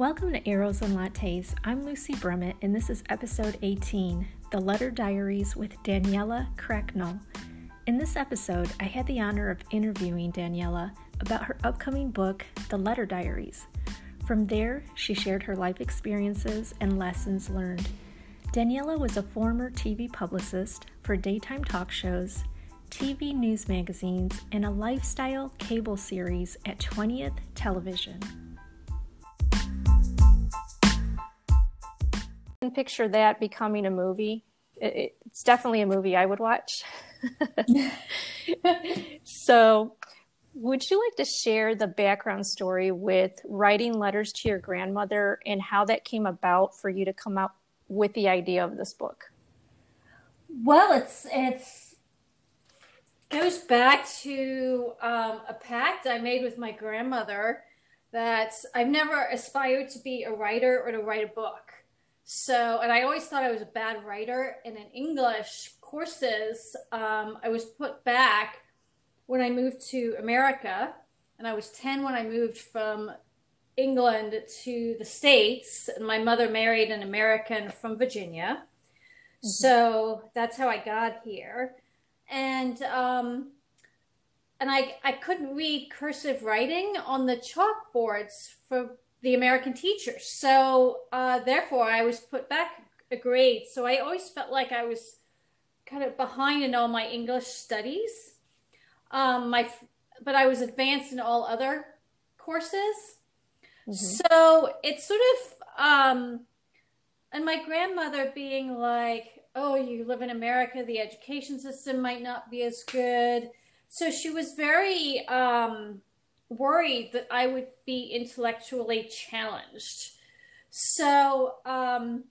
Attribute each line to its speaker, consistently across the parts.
Speaker 1: Welcome to Arrows and Lattes. I'm Lucy Brummett, and this is episode 18 The Letter Diaries with Daniela Cracknell. In this episode, I had the honor of interviewing Daniela about her upcoming book, The Letter Diaries. From there, she shared her life experiences and lessons learned. Daniela was a former TV publicist for daytime talk shows, TV news magazines, and a lifestyle cable series at 20th Television. Picture that becoming a movie. It, it's definitely a movie I would watch. so, would you like to share the background story with writing letters to your grandmother and how that came about for you to come up with the idea of this book?
Speaker 2: Well, it's it's goes back to um, a pact I made with my grandmother that I've never aspired to be a writer or to write a book. So, and I always thought I was a bad writer. And in English courses, um, I was put back when I moved to America. And I was 10 when I moved from England to the States. And my mother married an American from Virginia. Mm-hmm. So that's how I got here. And, um, and I, I couldn't read cursive writing on the chalkboards for the American teachers. So uh, therefore, I was put back a grade. So I always felt like I was kind of behind in all my English studies. Um, my, but I was advanced in all other courses. Mm-hmm. So it's sort of, um, and my grandmother being like, "Oh, you live in America. The education system might not be as good." So she was very um, worried that I would be intellectually challenged. So um,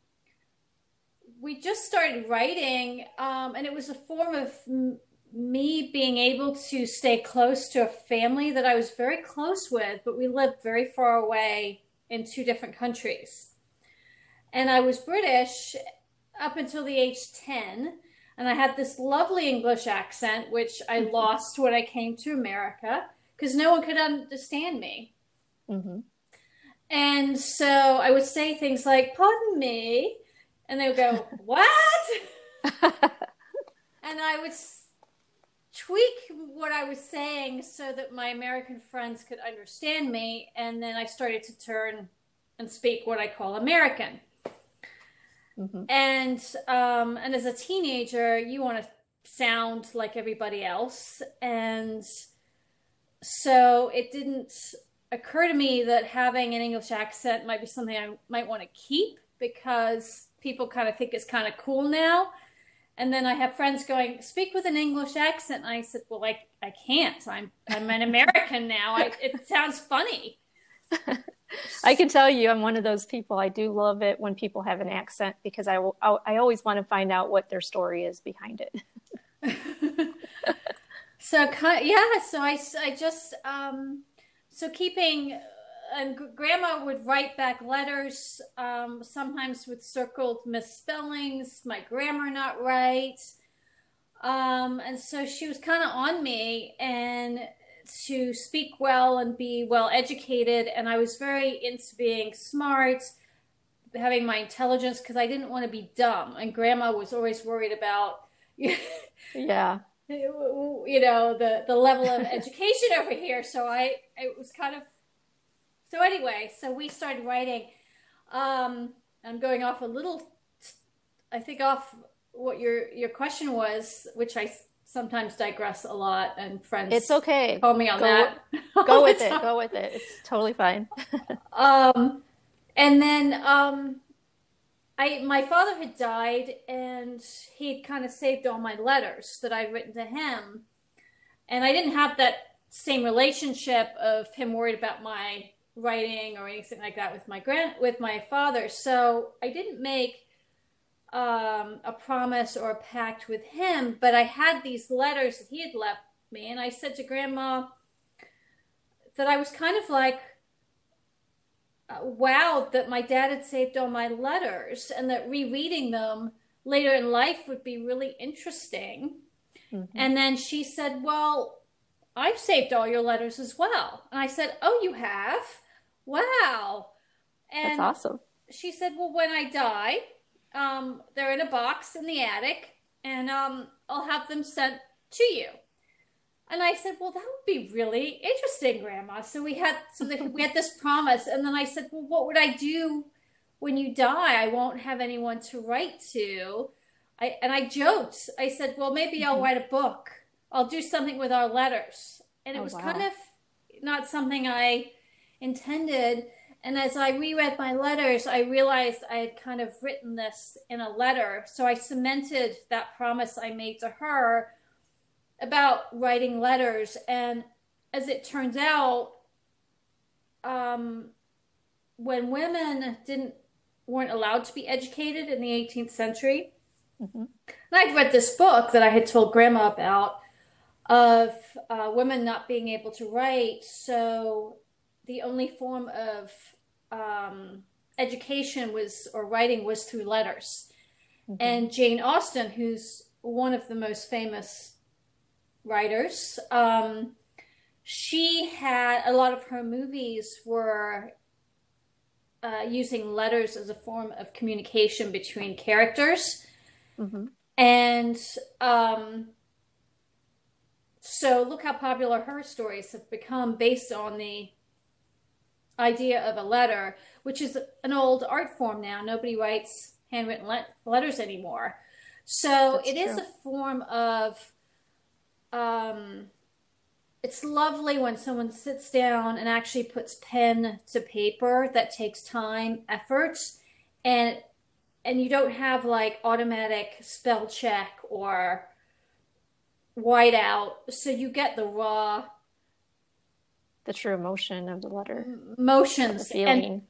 Speaker 2: we just started writing, um, and it was a form of m- me being able to stay close to a family that I was very close with, but we lived very far away in two different countries. And I was British up until the age 10. And I had this lovely English accent, which I lost when I came to America because no one could understand me. Mm-hmm. And so I would say things like, pardon me. And they would go, what? and I would tweak what I was saying so that my American friends could understand me. And then I started to turn and speak what I call American. Mm-hmm. And um, and as a teenager, you want to sound like everybody else, and so it didn't occur to me that having an English accent might be something I might want to keep because people kind of think it's kind of cool now. And then I have friends going, speak with an English accent. And I said, well, I, I can't. I'm, I'm an American now. I, it sounds funny.
Speaker 1: I can tell you, I'm one of those people. I do love it when people have an accent because I, I always want to find out what their story is behind it.
Speaker 2: So yeah, so I, I just um, so keeping and grandma would write back letters um, sometimes with circled misspellings, my grammar not right, um, and so she was kind of on me and to speak well and be well educated, and I was very into being smart, having my intelligence because I didn't want to be dumb, and grandma was always worried about.
Speaker 1: yeah
Speaker 2: you know the the level of education over here. So i it was kind of so anyway so we started writing. Um i'm going off a little i think off what your your question was which i sometimes digress a lot and friends
Speaker 1: it's okay.
Speaker 2: call me on
Speaker 1: go,
Speaker 2: that
Speaker 1: go with it. Go with it. It's totally fine.
Speaker 2: Um and then um I my father had died and he'd kind of saved all my letters that I'd written to him. And I didn't have that same relationship of him worried about my writing or anything like that with my grand with my father. So I didn't make um, a promise or a pact with him, but I had these letters that he had left me, and I said to Grandma that I was kind of like wowed that my dad had saved all my letters and that rereading them later in life would be really interesting. Mm-hmm. And then she said, Well, I've saved all your letters as well. And I said, Oh, you have? Wow.
Speaker 1: And That's awesome.
Speaker 2: She said, Well, when I die, um, they're in a box in the attic, and um, I'll have them sent to you. And I said, "Well, that would be really interesting, Grandma." So we had so the, we had this promise, and then I said, "Well, what would I do when you die? I won't have anyone to write to." I and I joked. I said, "Well, maybe I'll mm-hmm. write a book. I'll do something with our letters." And it oh, was wow. kind of not something I intended. And as I reread my letters, I realized I had kind of written this in a letter. So I cemented that promise I made to her about writing letters. And as it turns out, um, when women didn't weren't allowed to be educated in the 18th century, mm-hmm. and I'd read this book that I had told Grandma about of uh, women not being able to write. So the only form of um, education was or writing was through letters. Mm-hmm. And Jane Austen, who's one of the most famous writers. Um, she had a lot of her movies were uh, using letters as a form of communication between characters. Mm-hmm. And um, so, look how popular her stories have become based on the idea of a letter, which is an old art form now. Nobody writes handwritten le- letters anymore. So, That's it true. is a form of um, it's lovely when someone sits down and actually puts pen to paper that takes time effort and and you don't have like automatic spell check or white out so you get the raw
Speaker 1: the true emotion of the letter
Speaker 2: the feeling. and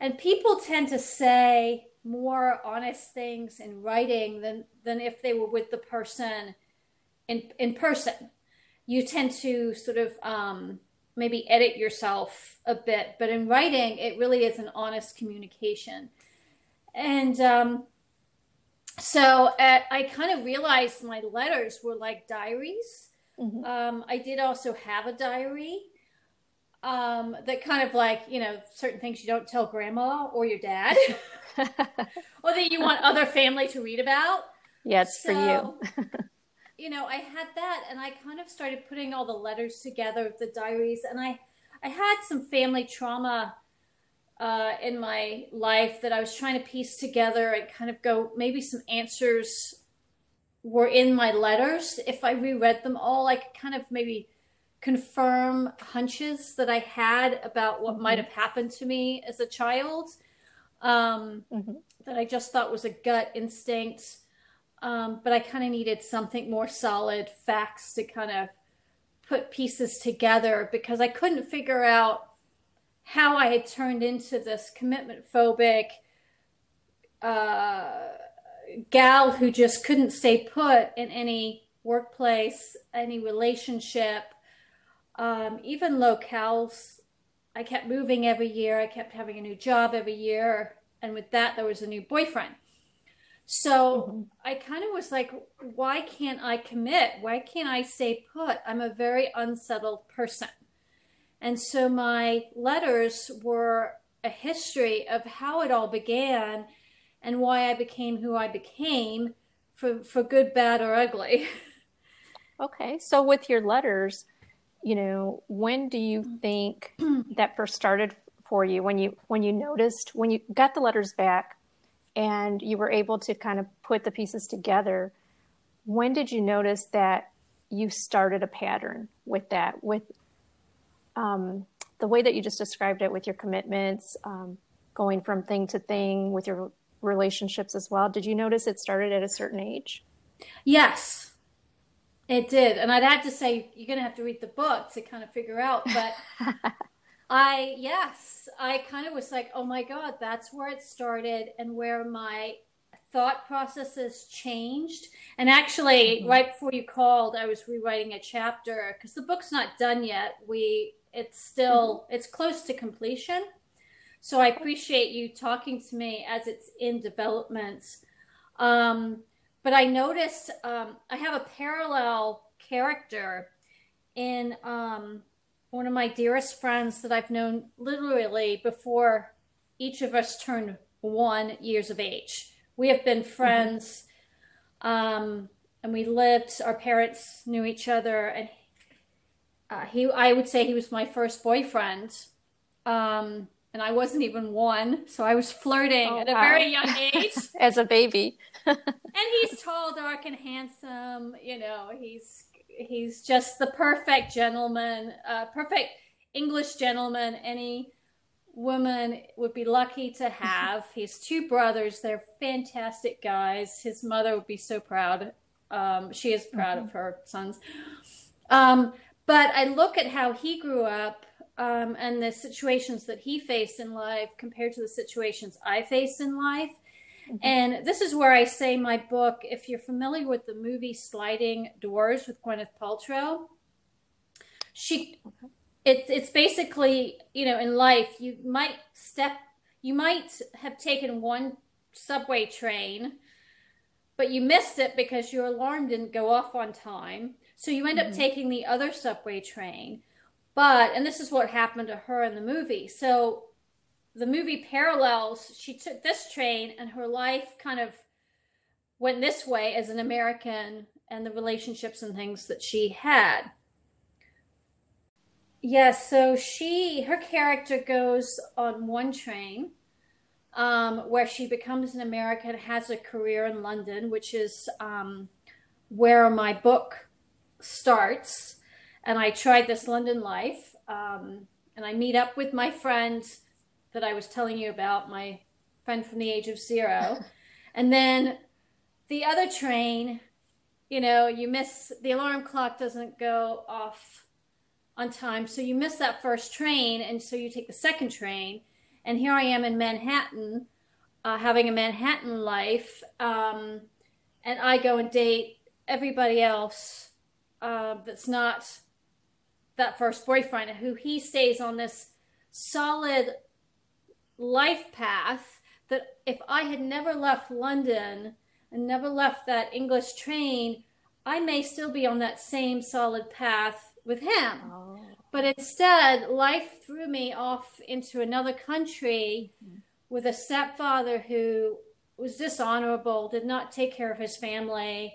Speaker 2: and people tend to say more honest things in writing than than if they were with the person in in person. You tend to sort of um, maybe edit yourself a bit but in writing it really is an honest communication. And um, so at, i kind of realized my letters were like diaries. Mm-hmm. um, i did also have a diary um, that kind of like you know certain things you don't tell grandma or your dad or that you want other family to read about.
Speaker 1: Yeah it's so, for you
Speaker 2: you know, I had that and I kind of started putting all the letters together, the diaries, and I I had some family trauma uh, in my life that I was trying to piece together and kind of go maybe some answers were in my letters. If I reread them all, I could kind of maybe confirm hunches that I had about what mm-hmm. might have happened to me as a child um, mm-hmm. that I just thought was a gut instinct um, but I kind of needed something more solid, facts to kind of put pieces together because I couldn't figure out how I had turned into this commitment phobic uh, gal who just couldn't stay put in any workplace, any relationship, um, even locales. I kept moving every year. I kept having a new job every year. And with that, there was a new boyfriend. So mm-hmm. I kind of was like, why can't I commit? Why can't I stay put? I'm a very unsettled person. And so my letters were a history of how it all began and why I became who I became for, for good, bad, or ugly.
Speaker 1: okay. So with your letters, you know, when do you think that first started for you? When you when you noticed when you got the letters back, and you were able to kind of put the pieces together, when did you notice that you started a pattern with that, with um, the way that you just described it, with your commitments, um, going from thing to thing, with your relationships as well? Did you notice it started at a certain age?
Speaker 2: Yes, it did. And I'd have to say, you're going to have to read the book to kind of figure out, but. I yes, I kind of was like, oh my god, that's where it started and where my thought processes changed. And actually, mm-hmm. right before you called, I was rewriting a chapter because the book's not done yet. We it's still mm-hmm. it's close to completion. So I appreciate you talking to me as it's in development. Um, but I noticed um, I have a parallel character in um, one of my dearest friends that I've known literally before each of us turned one years of age. We have been friends, mm-hmm. um, and we lived. Our parents knew each other, and uh, he. I would say he was my first boyfriend. Um, and I wasn't even one, so I was flirting oh, at a wow. very young age
Speaker 1: as a baby.
Speaker 2: and he's tall, dark, and handsome. You know, he's he's just the perfect gentleman, uh, perfect English gentleman. Any woman would be lucky to have. His two brothers; they're fantastic guys. His mother would be so proud. Um, she is proud mm-hmm. of her sons. Um, but I look at how he grew up um, and the situations that he faced in life compared to the situations I faced in life. Mm-hmm. And this is where I say my book, if you're familiar with the movie Sliding Doors with Gwyneth Paltrow, she it's it's basically, you know, in life you might step you might have taken one subway train, but you missed it because your alarm didn't go off on time. So you end mm-hmm. up taking the other subway train but, and this is what happened to her in the movie. So the movie parallels, she took this train and her life kind of went this way as an American and the relationships and things that she had. Yes, so she, her character goes on one train um, where she becomes an American, has a career in London, which is um, where my book starts and I tried this London life. Um, and I meet up with my friend that I was telling you about, my friend from the age of zero. and then the other train, you know, you miss the alarm clock doesn't go off on time. So you miss that first train. And so you take the second train. And here I am in Manhattan, uh, having a Manhattan life. Um, and I go and date everybody else uh, that's not that first boyfriend who he stays on this solid life path that if I had never left London and never left that English train, I may still be on that same solid path with him. Oh. But instead, life threw me off into another country mm. with a stepfather who was dishonorable, did not take care of his family,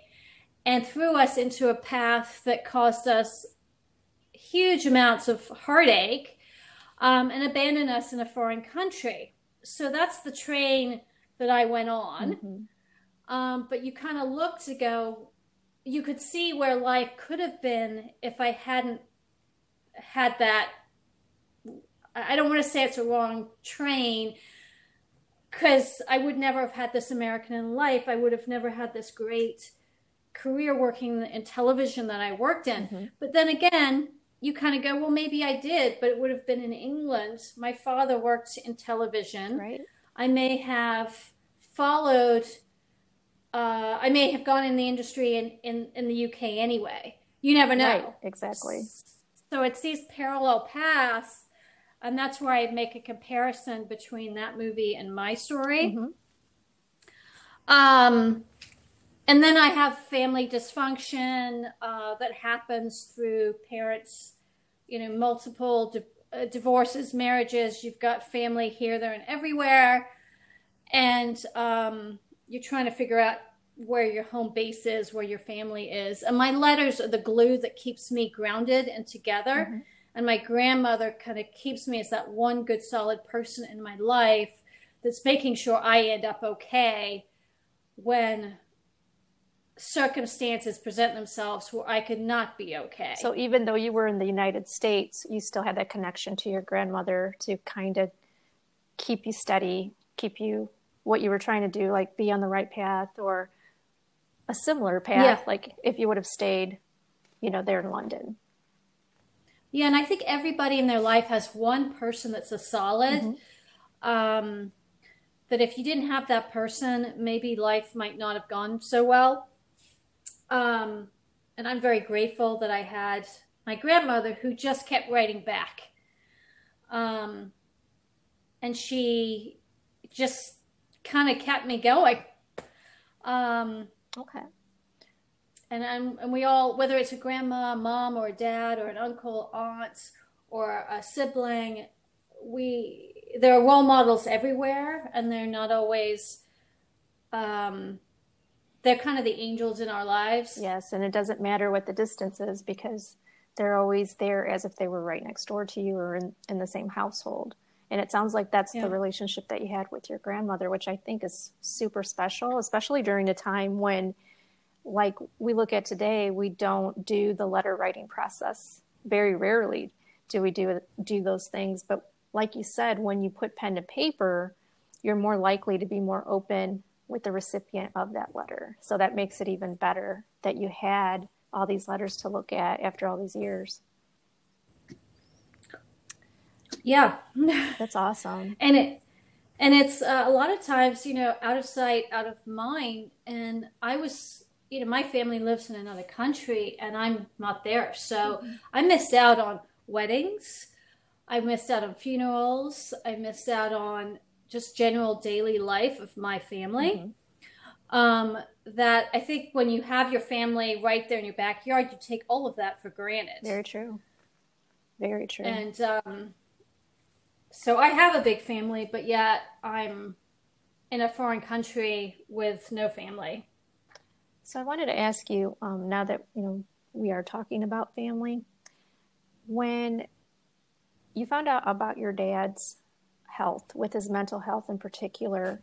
Speaker 2: and threw us into a path that caused us huge amounts of heartache um, and abandon us in a foreign country. So that's the train that I went on. Mm-hmm. Um, but you kind of look to go, you could see where life could have been if I hadn't had that. I don't want to say it's a wrong train because I would never have had this American in life. I would have never had this great career working in television that I worked in. Mm-hmm. But then again, you kind of go, well, maybe I did, but it would have been in England. My father worked in television.
Speaker 1: Right.
Speaker 2: I may have followed, uh, I may have gone in the industry in, in, in the UK anyway. You never know. Right,
Speaker 1: exactly.
Speaker 2: So it's these parallel paths. And that's where I make a comparison between that movie and my story. Mm-hmm. Um, and then I have family dysfunction uh, that happens through parents, you know, multiple di- uh, divorces, marriages. You've got family here, there, and everywhere, and um, you're trying to figure out where your home base is, where your family is. And my letters are the glue that keeps me grounded and together. Mm-hmm. And my grandmother kind of keeps me as that one good, solid person in my life that's making sure I end up okay when circumstances present themselves where I could not be okay.
Speaker 1: So even though you were in the United States, you still had that connection to your grandmother to kind of keep you steady, keep you what you were trying to do, like be on the right path or a similar path, yeah. like if you would have stayed, you know, there in London.
Speaker 2: Yeah, and I think everybody in their life has one person that's a solid. Mm-hmm. Um, that if you didn't have that person, maybe life might not have gone so well. Um, and I'm very grateful that I had my grandmother who just kept writing back. Um, and she just kind of kept me going. Um,
Speaker 1: okay.
Speaker 2: And, and, and we all, whether it's a grandma, mom, or a dad, or an uncle, aunt, or a sibling, we there are role models everywhere, and they're not always. Um, they're kind of the angels in our lives.
Speaker 1: Yes, and it doesn't matter what the distance is because they're always there as if they were right next door to you or in, in the same household. And it sounds like that's yeah. the relationship that you had with your grandmother, which I think is super special, especially during a time when, like we look at today, we don't do the letter writing process. Very rarely do we do do those things. But like you said, when you put pen to paper, you're more likely to be more open with the recipient of that letter. So that makes it even better that you had all these letters to look at after all these years.
Speaker 2: Yeah.
Speaker 1: That's awesome.
Speaker 2: and it and it's uh, a lot of times, you know, out of sight, out of mind. And I was, you know, my family lives in another country and I'm not there. So mm-hmm. I missed out on weddings. I missed out on funerals. I missed out on just general daily life of my family. Mm-hmm. Um, that I think when you have your family right there in your backyard, you take all of that for granted.
Speaker 1: Very true. Very true.
Speaker 2: And um, so I have a big family, but yet I'm in a foreign country with no family.
Speaker 1: So I wanted to ask you um, now that you know we are talking about family, when you found out about your dad's health, with his mental health in particular,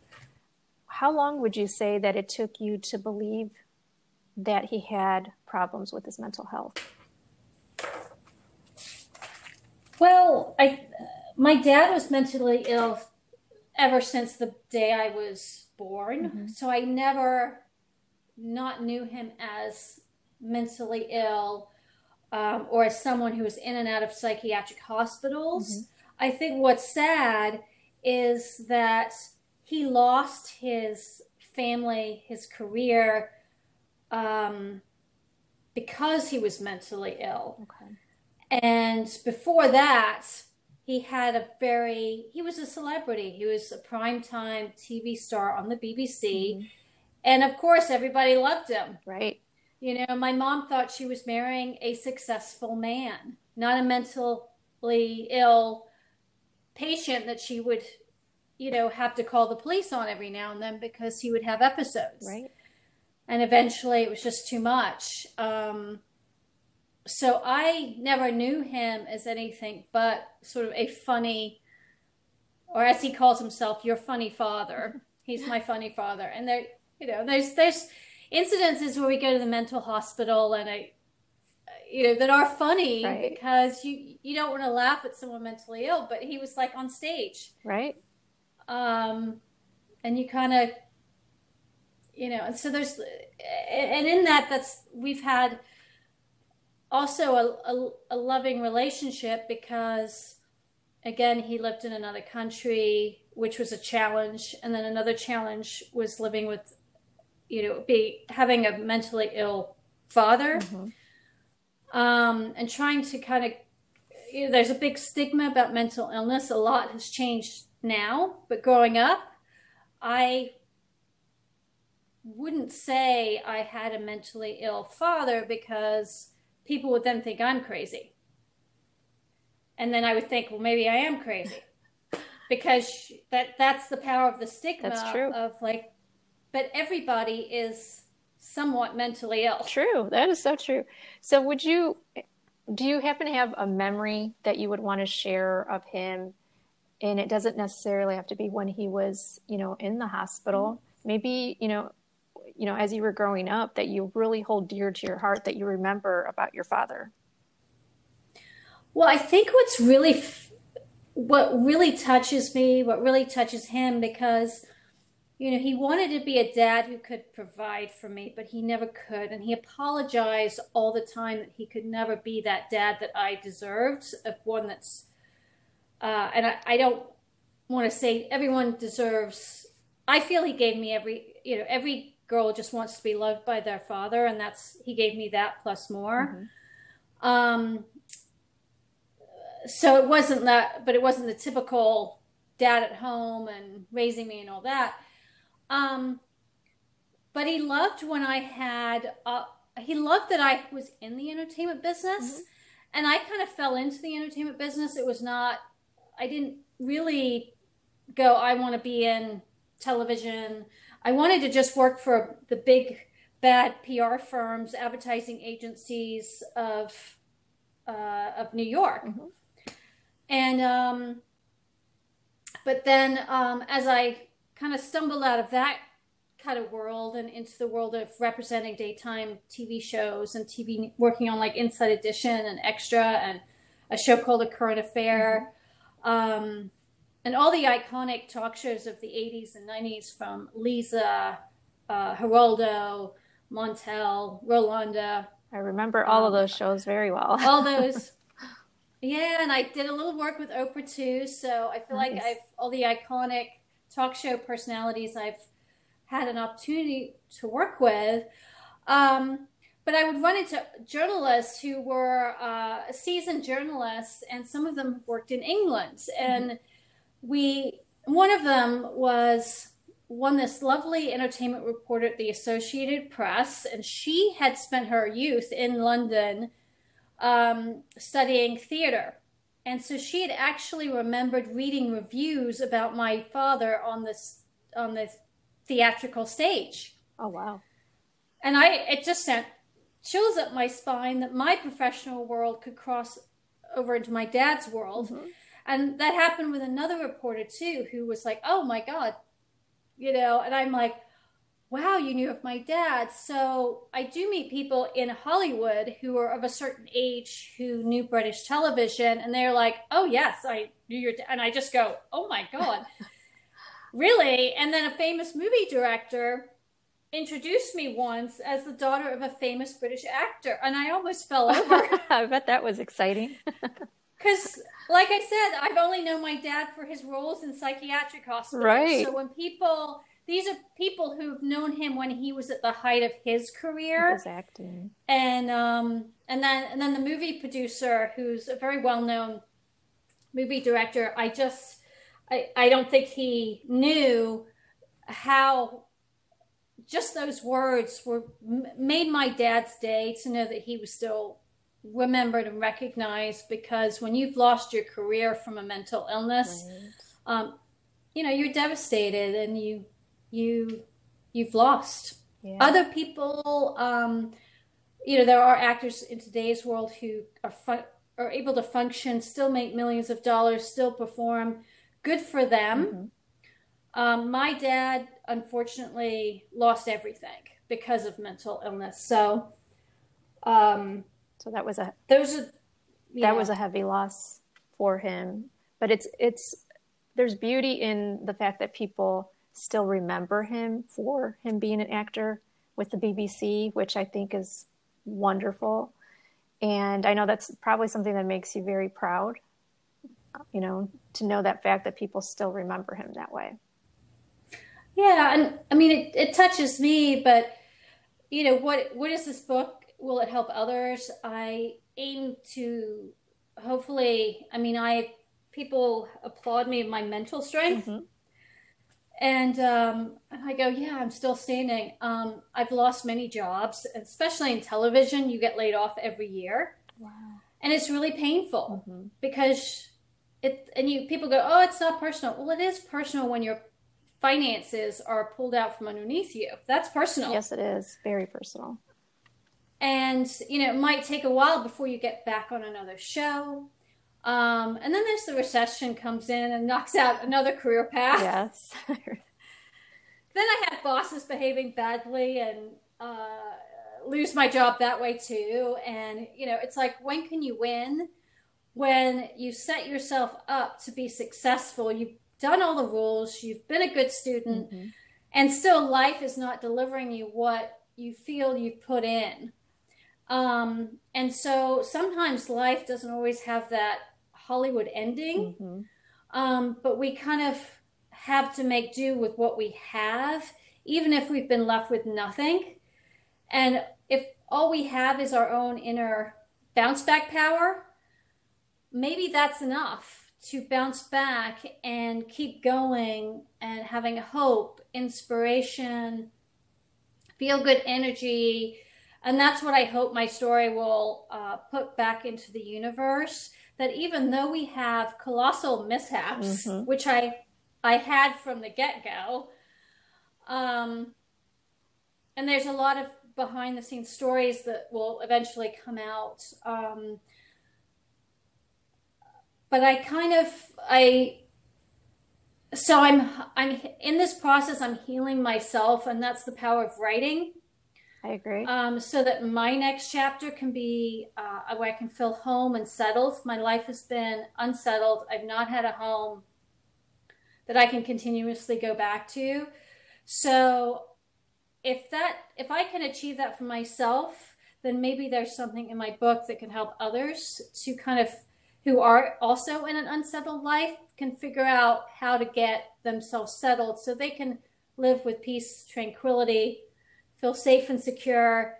Speaker 1: how long would you say that it took you to believe that he had problems with his mental health?
Speaker 2: Well, I my dad was mentally ill ever since the day I was born, mm-hmm. so I never not knew him as mentally ill um, or as someone who was in and out of psychiatric hospitals. Mm-hmm. I think what's sad is that he lost his family, his career, um, because he was mentally ill. Okay. And before that, he had a very, he was a celebrity. He was a primetime TV star on the BBC. Mm-hmm. And of course, everybody loved him.
Speaker 1: Right.
Speaker 2: You know, my mom thought she was marrying a successful man, not a mentally ill patient that she would, you know, have to call the police on every now and then because he would have episodes.
Speaker 1: Right.
Speaker 2: And eventually it was just too much. Um, so I never knew him as anything but sort of a funny, or as he calls himself, your funny father. He's my funny father. And there, you know, there's, there's, incidences where we go to the mental hospital and I, you know, that are funny right. because you you don't want to laugh at someone mentally ill, but he was like on stage,
Speaker 1: right?
Speaker 2: Um, and you kind of, you know, and so there's, and in that, that's we've had also a, a, a loving relationship because, again, he lived in another country, which was a challenge, and then another challenge was living with you know, be having a mentally ill father, mm-hmm. Um, and trying to kind of, you know, there's a big stigma about mental illness. A lot has changed now, but growing up, I wouldn't say I had a mentally ill father because people would then think I'm crazy. And then I would think, well, maybe I am crazy. because that that's the power of the stigma of like but everybody is somewhat mentally ill.
Speaker 1: True. That is so true. So would you do you happen to have a memory that you would want to share of him? And it doesn't necessarily have to be when he was, you know, in the hospital. Mm-hmm. Maybe, you know, you know, as you were growing up that you really hold dear to your heart that you remember about your father.
Speaker 2: Well, I think what's really what really touches me, what really touches him because you know, he wanted to be a dad who could provide for me, but he never could. And he apologized all the time that he could never be that dad that I deserved, of one that's, uh, and I, I don't want to say everyone deserves, I feel he gave me every, you know, every girl just wants to be loved by their father, and that's, he gave me that plus more. Mm-hmm. Um, so it wasn't that, but it wasn't the typical dad at home and raising me and all that um, but he loved when I had, uh, he loved that I was in the entertainment business. Mm-hmm. And I kind of fell into the entertainment business. It was not, I didn't really go, I want to be in television. I wanted to just work for the big bad PR firms, advertising agencies of uh, of New York. Mm-hmm. And um, but then um, as I kind of stumbled out of that kind of world and into the world of representing daytime TV shows and TV working on like Inside Edition and Extra and a show called A Current Affair. Mm-hmm. Um, and all the iconic talk shows of the 80s and 90s from Lisa, uh, Geraldo, Montel, Rolonda.
Speaker 1: I remember all um, of those shows very well.
Speaker 2: all those. Yeah, and I did a little work with Oprah too, so I feel nice. like I've all the iconic talk show personalities I've had an opportunity to work with. Um, but I would run into journalists who were uh, seasoned journalists, and some of them worked in England. Mm-hmm. And we, one of them was won this lovely entertainment reporter at the Associated Press, and she had spent her youth in London um, studying theater. And so she had actually remembered reading reviews about my father on this on the theatrical stage.
Speaker 1: Oh wow!
Speaker 2: And I it just sent chills up my spine that my professional world could cross over into my dad's world. Mm-hmm. And that happened with another reporter too, who was like, "Oh my god, you know, and I'm like, wow, you knew of my dad. So I do meet people in Hollywood who are of a certain age who knew British television, and they're like, oh, yes, I knew your dad. And I just go, oh my God, really? And then a famous movie director introduced me once as the daughter of a famous British actor, and I almost fell over.
Speaker 1: I bet that was exciting.
Speaker 2: Because, like I said, I've only known my dad for his roles in psychiatric hospitals.
Speaker 1: Right.
Speaker 2: So when people, these are people who've known him when he was at the height of his career.
Speaker 1: His acting.
Speaker 2: And um, and then and then the movie producer, who's a very well known movie director. I just, I I don't think he knew how just those words were made my dad's day to know that he was still remembered and recognized because when you've lost your career from a mental illness, right. um, you know you're devastated and you you you've lost. Yeah. Other people, um, you know, there are actors in today's world who are fun- are able to function, still make millions of dollars, still perform. Good for them. Mm-hmm. Um, my dad, unfortunately, lost everything because of mental illness. So, um,
Speaker 1: so that was a
Speaker 2: those are
Speaker 1: that was a heavy loss for him. But it's it's there's beauty in the fact that people still remember him for him being an actor with the BBC, which I think is wonderful. And I know that's probably something that makes you very proud, you know, to know that fact that people still remember him that way.
Speaker 2: Yeah, and I mean it, it touches me, but you know, what what is this book will it help others? I aim to hopefully, I mean, I people applaud me my mental strength. Mm-hmm. And um, I go, yeah, I'm still standing. Um, I've lost many jobs, especially in television. You get laid off every year,
Speaker 1: wow.
Speaker 2: and it's really painful mm-hmm. because it. And you people go, oh, it's not personal. Well, it is personal when your finances are pulled out from underneath you. That's personal.
Speaker 1: Yes, it is very personal
Speaker 2: and you know it might take a while before you get back on another show um, and then there's the recession comes in and knocks out another career path.
Speaker 1: Yes. Then
Speaker 2: i have bosses behaving badly and uh, lose my job that way too. And you know it's like when can you win? When you set yourself up to be successful you've done all the rules you've been a good student mm-hmm. and still life is not delivering you what you feel you've put in. Um, and so sometimes life doesn't always have that Hollywood ending, mm-hmm. um, but we kind of have to make do with what we have, even if we've been left with nothing. And if all we have is our own inner bounce back power, maybe that's enough to bounce back and keep going and having hope, inspiration, feel good energy and that's what I hope my story will uh, put back into the universe. That even though we have colossal mishaps, mm-hmm. which I I had from the get go. Um, and there's a lot of behind the scenes stories that will eventually come out. Um, but I kind of I so I'm I'm in this process. I'm healing myself, and that's the power of writing.
Speaker 1: I agree.
Speaker 2: Um, so that my next chapter can be uh, where I can feel home and settled. My life has been unsettled. I've not had a home that I can continuously go back to. So if that if I can achieve that for myself, then maybe there's something in my book that can help others to kind of who are also in an unsettled life can figure out how to get themselves settled so they can live with peace, tranquility, feel safe and secure,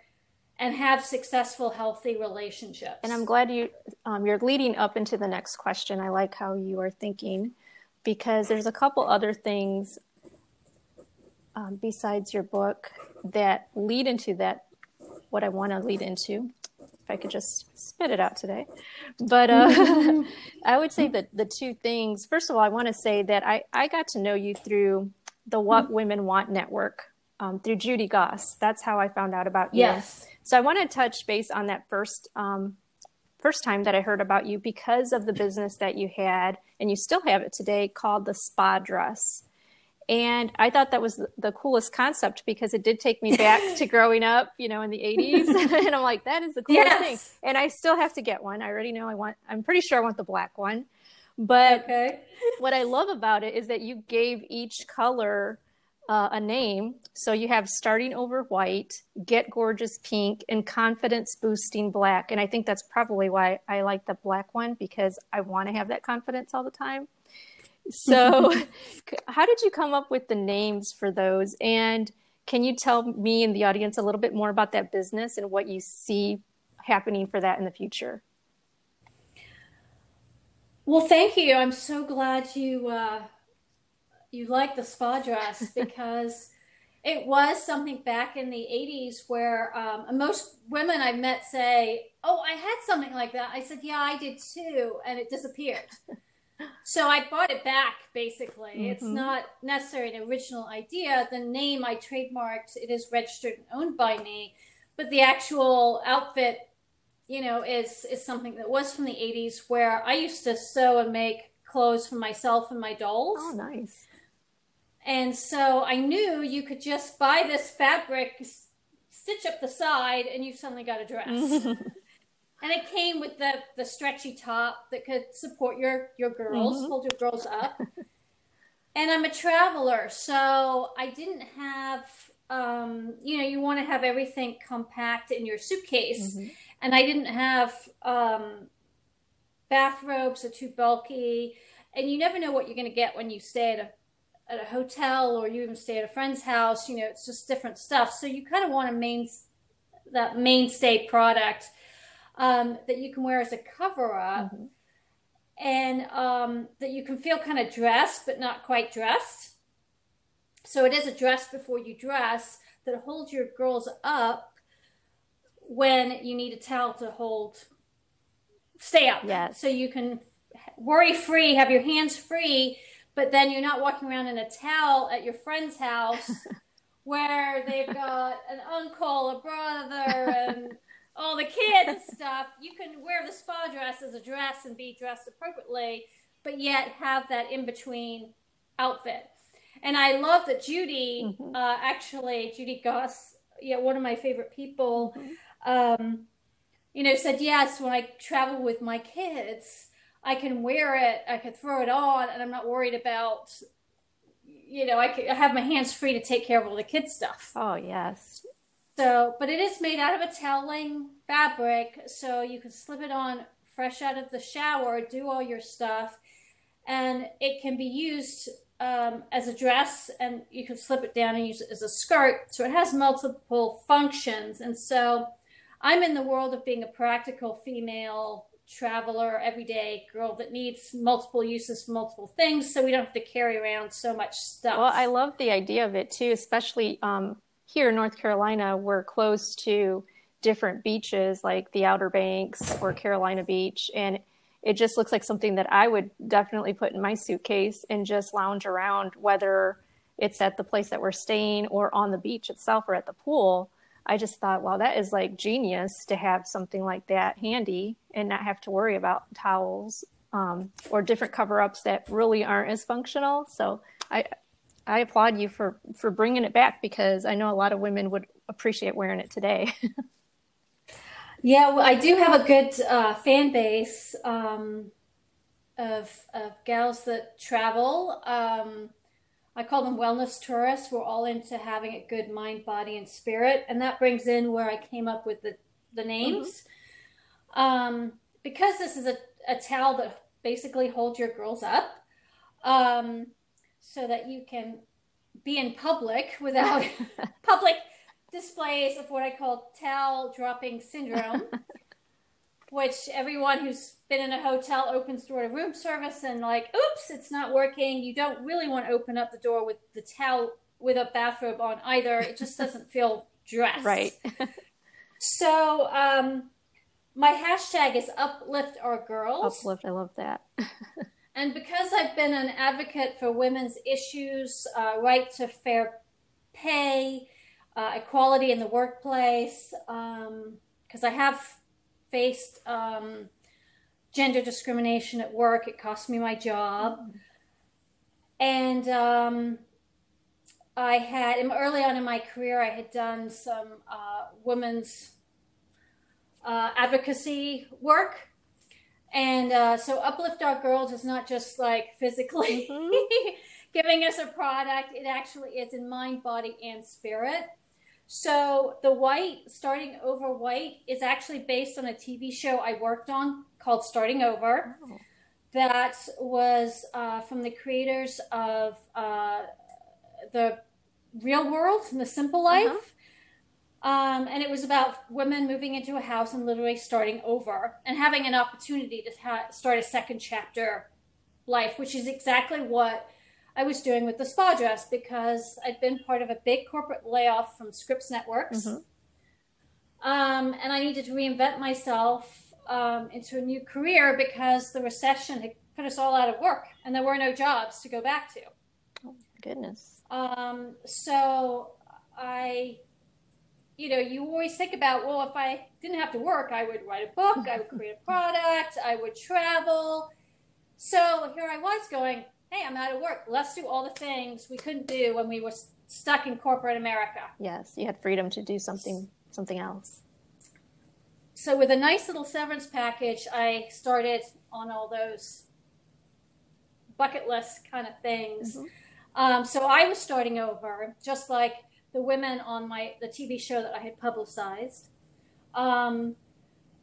Speaker 2: and have successful, healthy relationships.
Speaker 1: And I'm glad you um, you're leading up into the next question. I like how you are thinking because there's a couple other things um, besides your book that lead into that what I want to lead into. If I could just spit it out today, but uh, I would say that the two things. First of all, I want to say that I I got to know you through the What Women Want Network um, through Judy Goss. That's how I found out about you.
Speaker 2: Yes.
Speaker 1: So I want to touch base on that first um, first time that I heard about you because of the business that you had and you still have it today called the Spa Dress. And I thought that was the coolest concept because it did take me back to growing up, you know, in the 80s. and I'm like, that is the coolest yes. thing. And I still have to get one. I already know I want, I'm pretty sure I want the black one. But okay. what I love about it is that you gave each color uh, a name. So you have starting over white, get gorgeous pink, and confidence boosting black. And I think that's probably why I like the black one because I want to have that confidence all the time. So, how did you come up with the names for those? And can you tell me and the audience a little bit more about that business and what you see happening for that in the future?
Speaker 2: Well, thank you. I'm so glad you uh, you like the spa dress because it was something back in the 80s where um, most women I've met say, "Oh, I had something like that." I said, "Yeah, I did too," and it disappeared. so I bought it back. Basically, mm-hmm. it's not necessarily an original idea. The name I trademarked; it is registered and owned by me, but the actual outfit, you know, is is something that was from the 80s where I used to sew and make clothes for myself and my dolls.
Speaker 1: Oh, nice.
Speaker 2: And so I knew you could just buy this fabric, stitch up the side, and you suddenly got a dress. and it came with the, the stretchy top that could support your, your girls, mm-hmm. hold your girls up. and I'm a traveler, so I didn't have, um, you know, you want to have everything compact in your suitcase. Mm-hmm. And I didn't have um, bathrobes are too bulky. And you never know what you're going to get when you stay at a at a hotel or you even stay at a friend's house, you know, it's just different stuff. So you kind of want a main that mainstay product um, that you can wear as a cover up, mm-hmm. and um, that you can feel kind of dressed but not quite dressed. So it is a dress before you dress that holds your girls up when you need a towel to hold stay up.
Speaker 1: Yes.
Speaker 2: So you can worry free, have your hands free but then you're not walking around in a towel at your friend's house where they've got an uncle, a brother, and all the kids and stuff. You can wear the spa dress as a dress and be dressed appropriately, but yet have that in between outfit. And I love that Judy, mm-hmm. uh, actually, Judy Goss, yeah, one of my favorite people, mm-hmm. um, you know, said yes when I travel with my kids I can wear it, I can throw it on, and I'm not worried about, you know, I, can, I have my hands free to take care of all the kids' stuff.
Speaker 1: Oh, yes.
Speaker 2: So, but it is made out of a toweling fabric, so you can slip it on fresh out of the shower, do all your stuff, and it can be used um, as a dress, and you can slip it down and use it as a skirt. So it has multiple functions, and so I'm in the world of being a practical female traveler, everyday girl that needs multiple uses for multiple things, so we don't have to carry around so much stuff.
Speaker 1: Well, I love the idea of it too, especially um, here in North Carolina. We're close to different beaches like the Outer Banks or Carolina Beach, and it just looks like something that I would definitely put in my suitcase and just lounge around, whether it's at the place that we're staying or on the beach itself or at the pool. I just thought, wow, that is like genius to have something like that handy and not have to worry about towels um, or different cover ups that really aren't as functional. So I, I applaud you for, for bringing it back because I know a lot of women would appreciate wearing it today.
Speaker 2: yeah, well, I do have a good uh, fan base um, of, of gals that travel. Um, I call them wellness tourists. We're all into having a good mind, body, and spirit. And that brings in where I came up with the, the names. Mm-hmm. Um, because this is a, a towel that basically holds your girls up um, so that you can be in public without public displays of what I call towel dropping syndrome. which everyone who's been in a hotel opens door to room service and like, oops, it's not working. You don't really want to open up the door with the towel with a bathrobe on either. It just doesn't feel dressed.
Speaker 1: Right.
Speaker 2: so um, my hashtag is uplift our girls.
Speaker 1: Uplift, I love that.
Speaker 2: and because I've been an advocate for women's issues, uh, right to fair pay, uh, equality in the workplace, because um, I have faced um, gender discrimination at work. It cost me my job. Mm-hmm. And um, I had, early on in my career, I had done some uh, women's uh, advocacy work. And uh, so Uplift Our Girls is not just like physically mm-hmm. giving us a product, it actually is in mind, body, and spirit. So the white, starting over white, is actually based on a TV show I worked on called Starting Over. Oh. That was uh, from the creators of uh, the Real World and the Simple uh-huh. Life. Uh-huh. Um, and it was about women moving into a house and literally starting over and having an opportunity to ha- start a second chapter life, which is exactly what I was doing with the spa dress because I'd been part of a big corporate layoff from Scripps Networks. Mm-hmm. Um, and I needed to reinvent myself um, into a new career because the recession had put us all out of work and there were no jobs to go back to.
Speaker 1: Oh, goodness.
Speaker 2: Um, so I, you know, you always think about, well, if I didn't have to work, I would write a book, I would create a product, I would travel. So here I was going, hey, I'm out of work. Let's do all the things we couldn't do when we were stuck in corporate America.
Speaker 1: Yes, you had freedom to do something something else.
Speaker 2: So with a nice little severance package, I started on all those bucket list kind of things. Mm-hmm. Um, so I was starting over, just like the women on my the TV show that I had publicized, um,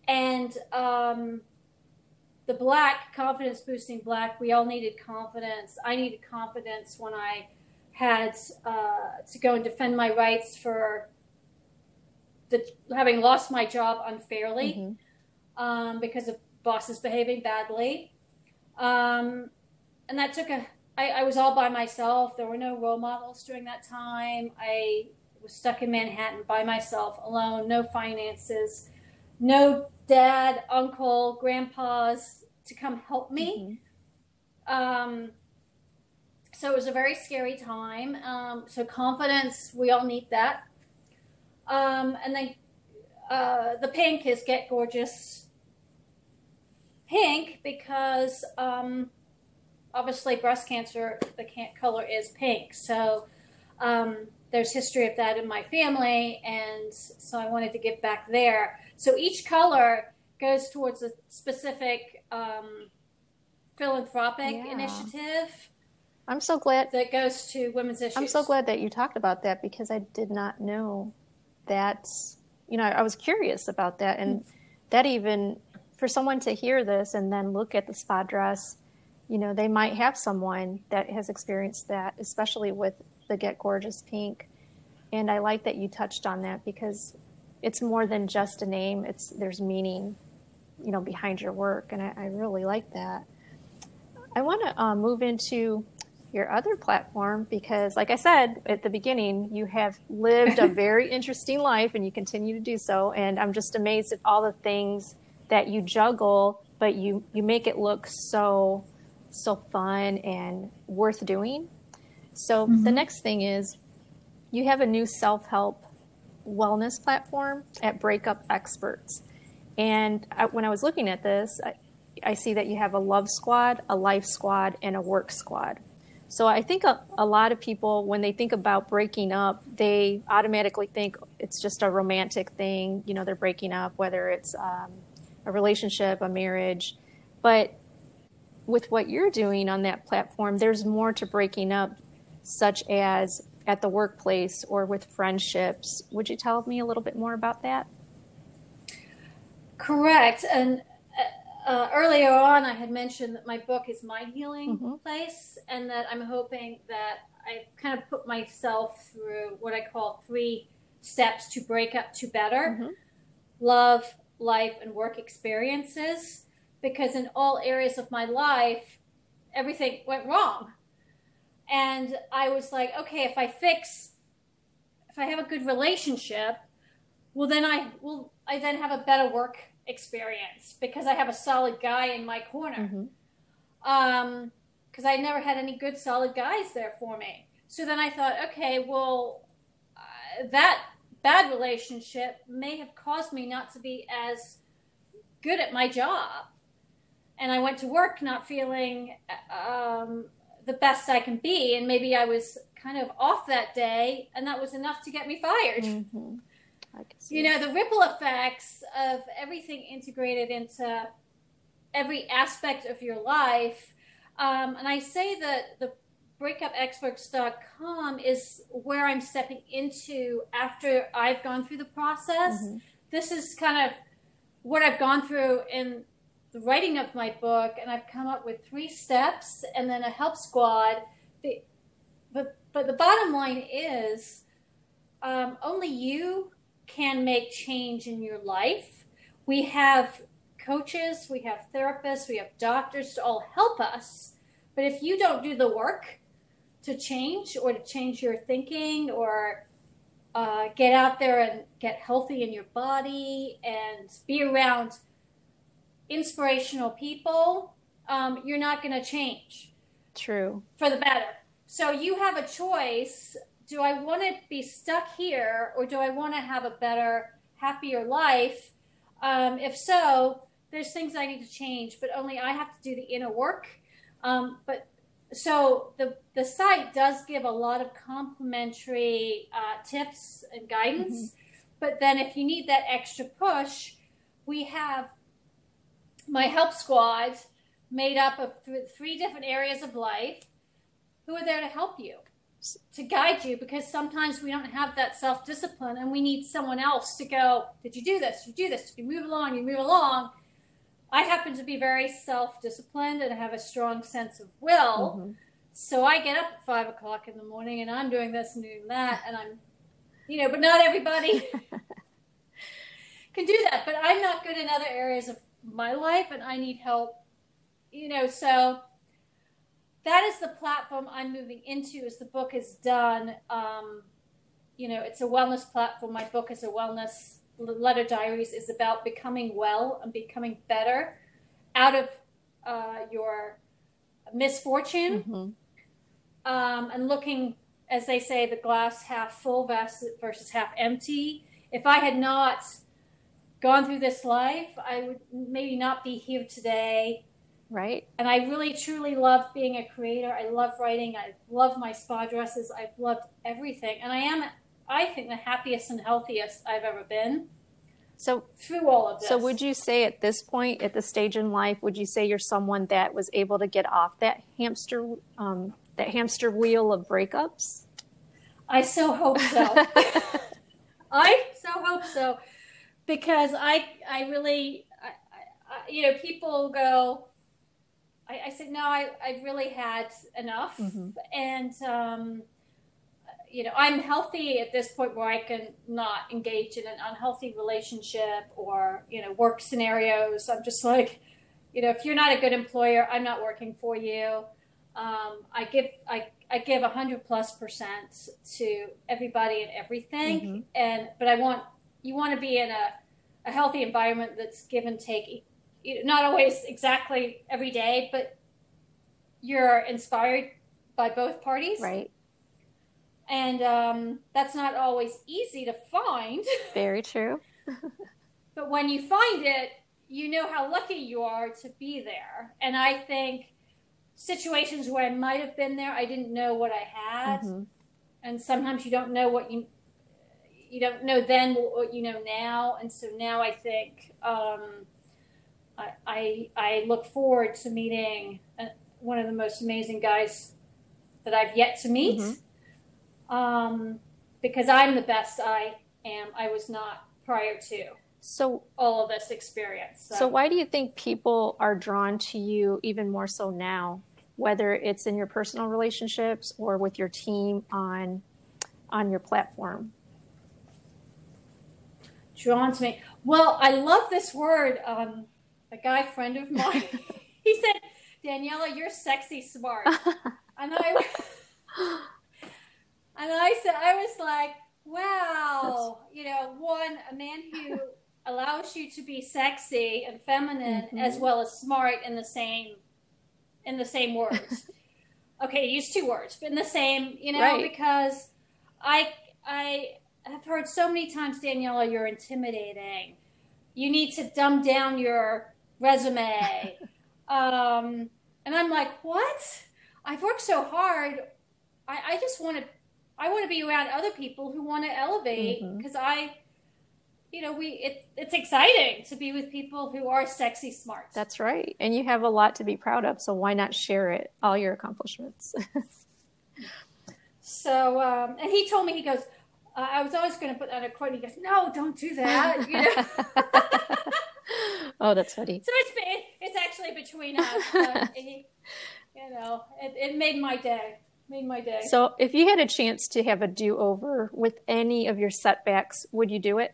Speaker 2: and um, the black confidence boosting black we all needed confidence. I needed confidence when i had uh, to go and defend my rights for the, having lost my job unfairly mm-hmm. um, because of bosses behaving badly. Um, and that took a I, I was all by myself. There were no role models during that time. I was stuck in manhattan by myself alone no finances no dad, uncle, grandpas to come help me. Mm-hmm. Um, so it was a very scary time. Um, so confidence, we all need that. Um, and then uh, the pink is Get Gorgeous pink because um, obviously breast cancer, the color is pink. So um, there's history of that in my family, and so I wanted to give back there. So each color goes towards a specific um, philanthropic yeah. initiative.
Speaker 1: I'm so glad
Speaker 2: that goes to women's issues.
Speaker 1: I'm so glad that you talked about that because I did not know that. You know, I was curious about that, and that even for someone to hear this and then look at the spa dress, you know, they might have someone that has experienced that, especially with the Get Gorgeous Pink. And I like that you touched on that because it's more than just a name. It's there's meaning you know behind your work and i, I really like that i want to uh, move into your other platform because like i said at the beginning you have lived a very interesting life and you continue to do so and i'm just amazed at all the things that you juggle, but you you make it look so so fun and worth doing. So mm-hmm. the next thing is you have a new self-help wellness platform at Breakup Experts. And I, when I was looking at this, I, I, see that you have a love squad, a life squad, and a work squad. So I think a, a lot of people, when they think about breaking up, they automatically think it's just a romantic thing. You know, they're breaking up, whether it's um, a relationship, a marriage. But with what you're doing on that platform, there's more to breaking up, such as at the workplace or with friendships. Would you tell me a little bit more about that?
Speaker 2: Correct. And uh, uh, earlier on, I had mentioned that my book is my healing mm-hmm. place, and that I'm hoping that I kind of put myself through what I call three steps to break up to better mm-hmm. love, life, and work experiences. Because in all areas of my life, everything went wrong. And I was like, okay, if I fix, if I have a good relationship, well, then I will, I then have a better work experience because I have a solid guy in my corner. Mm-hmm. Um, because I never had any good solid guys there for me. So then I thought, okay, well, uh, that bad relationship may have caused me not to be as good at my job. And I went to work not feeling um, the best I can be. And maybe I was kind of off that day, and that was enough to get me fired. Mm-hmm. You know, the ripple effects of everything integrated into every aspect of your life. Um, and I say that the breakupexperts.com is where I'm stepping into after I've gone through the process. Mm-hmm. This is kind of what I've gone through in the writing of my book, and I've come up with three steps and then a help squad. The, but, but the bottom line is um, only you can make change in your life. We have coaches, we have therapists, we have doctors to all help us. But if you don't do the work to change or to change your thinking or uh, get out there and get healthy in your body and be around inspirational people, um, you're not going to change.
Speaker 1: True.
Speaker 2: For the better. So you have a choice. Do I want to be stuck here or do I want to have a better, happier life? Um, if so, there's things I need to change, but only I have to do the inner work. Um, but so the the site does give a lot of complimentary uh, tips and guidance. Mm-hmm. But then if you need that extra push, we have my help squad made up of th- three different areas of life who are there to help you to guide you because sometimes we don't have that self discipline and we need someone else to go did you do this? You do this? You move along? You move along. I happen to be very self disciplined and have a strong sense of will. Mm-hmm. so i get up at five o'clock in the morning and i'm doing this and doing that and i'm you know but not everybody can do that. But i'm not good in other areas of my life and I need help. You know, so that is the platform I'm moving into as the book is done. Um, you know, it's a wellness platform. My book is a wellness letter diaries is about becoming well and becoming better out of uh, your misfortune mm-hmm. um, and looking, as they say, the glass half full versus half empty. If I had not gone through this life, I would maybe not be here today.
Speaker 1: Right.
Speaker 2: And I really truly love being a creator. I love writing. I love my spa dresses. I've loved everything. And I am, I think, the happiest and healthiest I've ever been.
Speaker 1: So
Speaker 2: through all of this.
Speaker 1: So would you say at this point, at the stage in life, would you say you're someone that was able to get off that hamster, um, that hamster wheel of breakups?
Speaker 2: I so hope so. I so hope so because I I really I, I, you know people go. I, I said no, I I've really had enough, mm-hmm. and um, you know I'm healthy at this point where I can not engage in an unhealthy relationship or you know work scenarios. I'm just like, you know, if you're not a good employer, I'm not working for you. Um, I give I I give a hundred plus percent to everybody and everything, mm-hmm. and but I want you want to be in a, a healthy environment that's give and take. Not always exactly every day, but you're inspired by both parties.
Speaker 1: Right.
Speaker 2: And um, that's not always easy to find.
Speaker 1: Very true.
Speaker 2: but when you find it, you know how lucky you are to be there. And I think situations where I might have been there, I didn't know what I had. Mm-hmm. And sometimes you don't know what you you don't know then what you know now. And so now I think um, I, I, I look forward to meeting uh, one of the most amazing guys that I've yet to meet. Mm-hmm. Um, because I'm the best I am. I was not prior to
Speaker 1: so
Speaker 2: all of this experience.
Speaker 1: So. so. why do you think people are drawn to you even more so now, whether it's in your personal relationships or with your team on on your platform?
Speaker 2: Drawn to me. Well, I love this word. Um, a guy friend of mine, he said, "Daniela, you're sexy smart," and I and I said, I was like, "Wow, That's... you know, one a man who." allows you to be sexy and feminine mm-hmm. as well as smart in the same in the same words. okay, use two words, but in the same, you know, right. because I I have heard so many times, Daniela, you're intimidating. You need to dumb down your resume. um, and I'm like, what? I've worked so hard. I, I just want to I want to be around other people who want to elevate because mm-hmm. I you know, we it, it's exciting to be with people who are sexy smart.
Speaker 1: That's right, and you have a lot to be proud of. So why not share it, all your accomplishments?
Speaker 2: so, um, and he told me he goes, uh, I was always going to put that on a quote. He goes, No, don't do that. You know?
Speaker 1: oh, that's funny.
Speaker 2: So it's it's actually between us. you know, it, it made my day made my day.
Speaker 1: So, if you had a chance to have a do over with any of your setbacks, would you do it?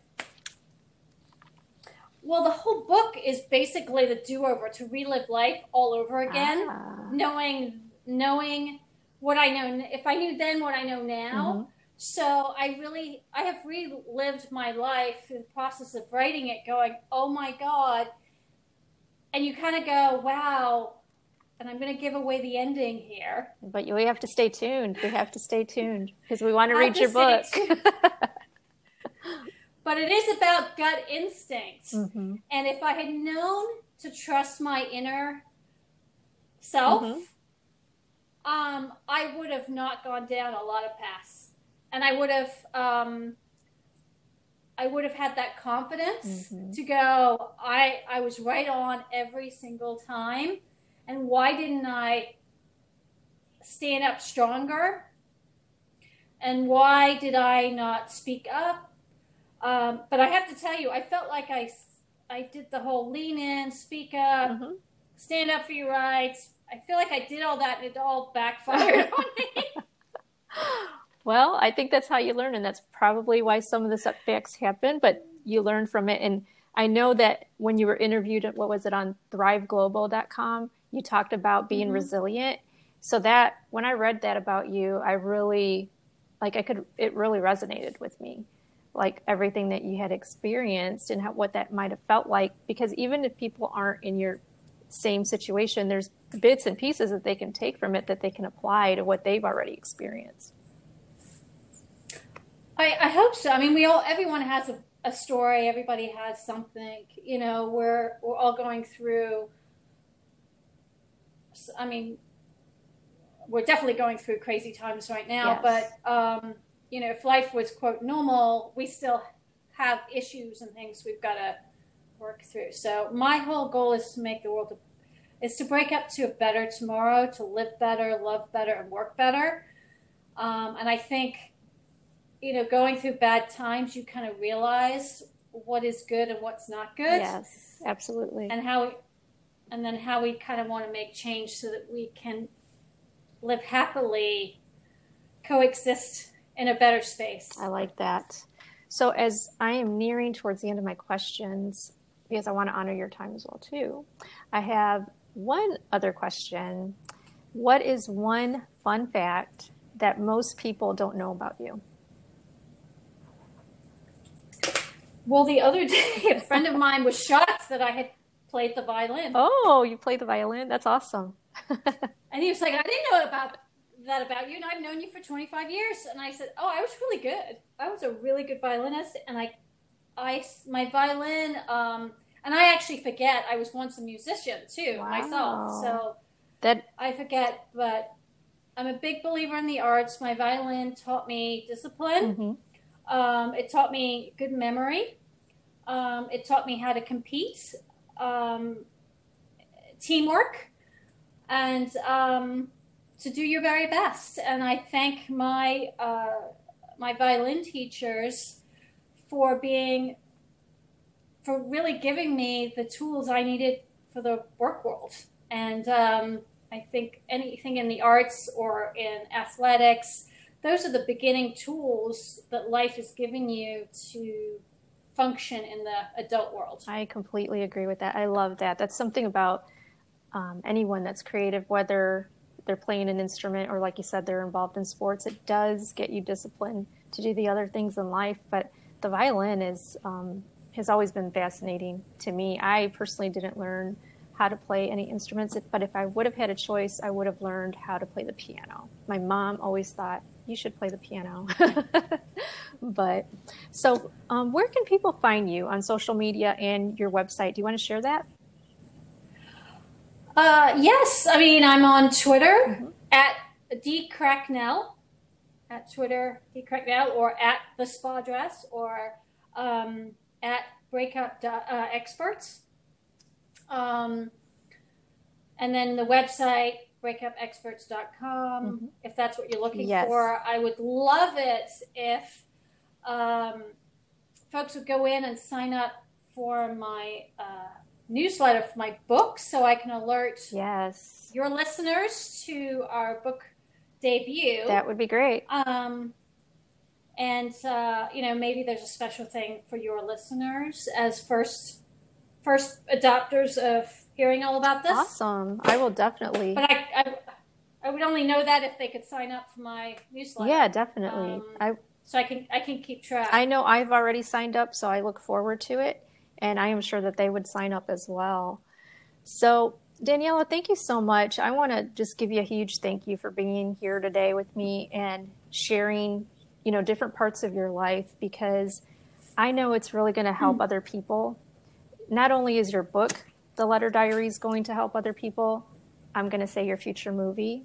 Speaker 2: Well, the whole book is basically the do-over to relive life all over again, ah. knowing knowing what I know. If I knew then what I know now, mm-hmm. So I really I have relived my life through the process of writing it, going, oh my god, and you kind of go, wow. And I'm going to give away the ending here.
Speaker 1: But you have to stay tuned. We have to stay tuned because we want to read your book.
Speaker 2: but it is about gut instincts. Mm-hmm. And if I had known to trust my inner self, mm-hmm. um, I would have not gone down a lot of paths, and I would have. Um, I would have had that confidence mm-hmm. to go. I I was right on every single time, and why didn't I stand up stronger? And why did I not speak up? Um, but I have to tell you, I felt like I, I did the whole lean in, speak up, mm-hmm. stand up for your rights. I feel like I did all that and it all backfired on me.
Speaker 1: Well, I think that's how you learn, and that's probably why some of the setbacks happen, but you learn from it. And I know that when you were interviewed, what was it on thriveglobal.com, you talked about being mm-hmm. resilient. So that when I read that about you, I really, like, I could, it really resonated with me like everything that you had experienced and how, what that might have felt like because even if people aren't in your same situation there's bits and pieces that they can take from it that they can apply to what they've already experienced
Speaker 2: i, I hope so i mean we all everyone has a, a story everybody has something you know we're we're all going through i mean we're definitely going through crazy times right now yes. but um you know, if life was quote normal, we still have issues and things we've got to work through. So my whole goal is to make the world is to break up to a better tomorrow, to live better, love better, and work better. Um, and I think, you know, going through bad times, you kind of realize what is good and what's not good.
Speaker 1: Yes, absolutely.
Speaker 2: And how, and then how we kind of want to make change so that we can live happily, coexist in a better space.
Speaker 1: I like that. So, as I am nearing towards the end of my questions, because I want to honor your time as well too, I have one other question. What is one fun fact that most people don't know about you?
Speaker 2: Well, the other day, a friend of mine was shocked that I had played the violin.
Speaker 1: Oh, you play the violin? That's awesome.
Speaker 2: and he was like, I didn't know about that about you, and I've known you for 25 years. And I said, Oh, I was really good. I was a really good violinist, and I, I, my violin, um, and I actually forget. I was once a musician too wow. myself, so that I forget. But I'm a big believer in the arts. My violin taught me discipline. Mm-hmm. Um, it taught me good memory. Um, it taught me how to compete, um, teamwork, and um, to do your very best. And I thank my uh, my violin teachers for being for really giving me the tools I needed for the work world. And um, I think anything in the arts or in athletics, those are the beginning tools that life is giving you to function in the adult world.
Speaker 1: I completely agree with that. I love that. That's something about um, anyone that's creative, whether they're playing an instrument or, like you said, they're involved in sports. It does get you disciplined to do the other things in life. But the violin is um, has always been fascinating to me. I personally didn't learn how to play any instruments, but if I would have had a choice, I would have learned how to play the piano. My mom always thought you should play the piano. but so, um, where can people find you on social media and your website? Do you want to share that?
Speaker 2: Uh, yes, I mean I'm on Twitter mm-hmm. at D Cracknell at Twitter D Cracknell or at the Spa Dress or um, at Breakup uh, Experts. Um, and then the website breakupexperts.com mm-hmm. if that's what you're looking yes. for. I would love it if um, folks would go in and sign up for my uh, newsletter for my book so I can alert
Speaker 1: yes
Speaker 2: your listeners to our book debut.
Speaker 1: That would be great.
Speaker 2: Um, and uh, you know maybe there's a special thing for your listeners as first first adopters of hearing all about this.
Speaker 1: Awesome! I will definitely.
Speaker 2: But I, I, I would only know that if they could sign up for my newsletter.
Speaker 1: Yeah, definitely. Um, I
Speaker 2: so I can I can keep track.
Speaker 1: I know I've already signed up, so I look forward to it, and I am sure that they would sign up as well. So Daniela, thank you so much. I want to just give you a huge thank you for being here today with me and sharing you know different parts of your life because I know it's really going to help mm. other people. Not only is your book, The Letter Diaries, going to help other people, I'm going to say your future movie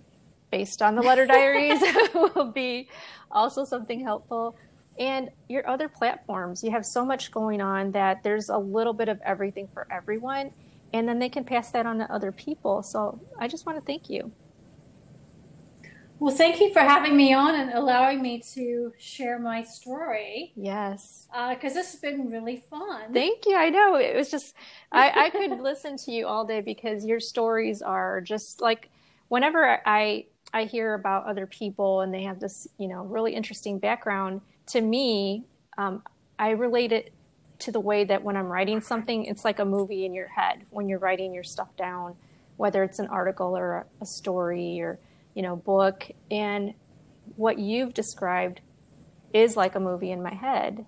Speaker 1: based on the Letter Diaries will be also something helpful. And your other platforms, you have so much going on that there's a little bit of everything for everyone. And then they can pass that on to other people. So I just want to thank you.
Speaker 2: Well, thank you for having me on and allowing me to share my story.
Speaker 1: Yes.
Speaker 2: Because uh, this has been really fun.
Speaker 1: Thank you. I know. It was just, I, I could listen to you all day because your stories are just like, whenever I, I hear about other people and they have this, you know, really interesting background, to me, um, I relate it to the way that when I'm writing something, it's like a movie in your head when you're writing your stuff down, whether it's an article or a, a story or, you know, book. And what you've described is like a movie in my head.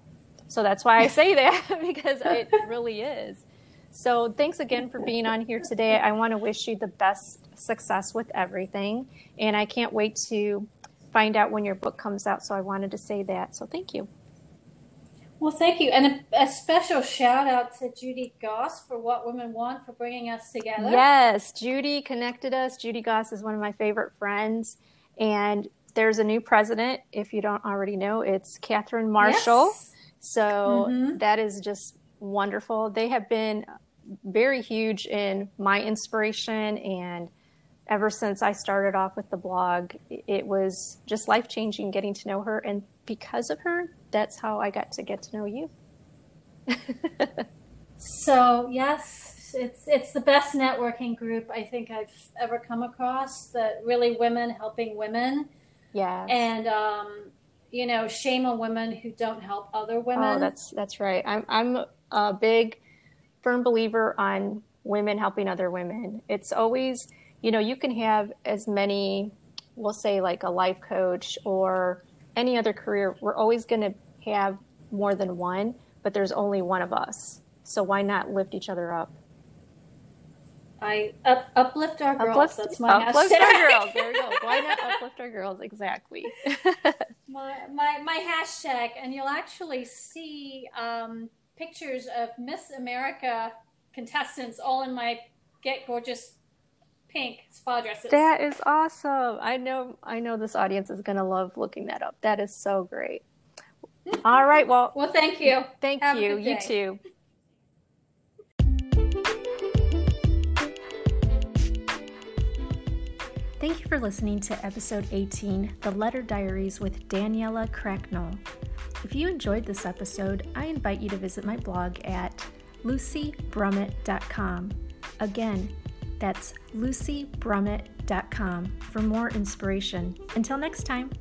Speaker 1: So that's why I say that because it really is. So thanks again for being on here today. I want to wish you the best success with everything. And I can't wait to find out when your book comes out. So I wanted to say that. So thank you.
Speaker 2: Well, thank you. And a, a, special shout out to Judy Goss for What Women Want for bringing us together.
Speaker 1: Yes, Judy connected us. Judy Goss is one of my favorite friends. And there's a new president, if you don't already know, it's Catherine Marshall. Yes. So mm-hmm. that is just wonderful. They have been very huge in my inspiration and ever since I started off with the blog, it was just life changing getting to know her. And because of her, that's how I got to get to know you.
Speaker 2: so yes, it's it's the best networking group I think I've ever come across. That really women helping women.
Speaker 1: Yeah.
Speaker 2: And um, you know, shame on women who don't help other women.
Speaker 1: Oh, that's that's right. I'm I'm a big firm believer on women helping other women. It's always, you know, you can have as many, we'll say like a life coach or any other career, we're always going to have more than one. but there's only one of us. So why not lift each other up?
Speaker 2: I up, uplift our girls.
Speaker 1: Uplift,
Speaker 2: That's my
Speaker 1: uplift
Speaker 2: hashtag.
Speaker 1: our girls. There we go. Why not uplift our girls? Exactly.
Speaker 2: my, my my hashtag, and you'll actually see um, pictures of Miss America contestants all in my get gorgeous pink spa dresses.
Speaker 1: that is awesome. I know. I know this audience is going to love looking that up. That is so great. Mm-hmm. All right. Well,
Speaker 2: well, thank you.
Speaker 1: thank
Speaker 2: Have
Speaker 1: you. You too. Thank you for listening to episode 18, The Letter Diaries with Daniela Cracknell. If you enjoyed this episode, I invite you to visit my blog at lucybrummett.com. Again, that's lucybrummett.com for more inspiration. Until next time.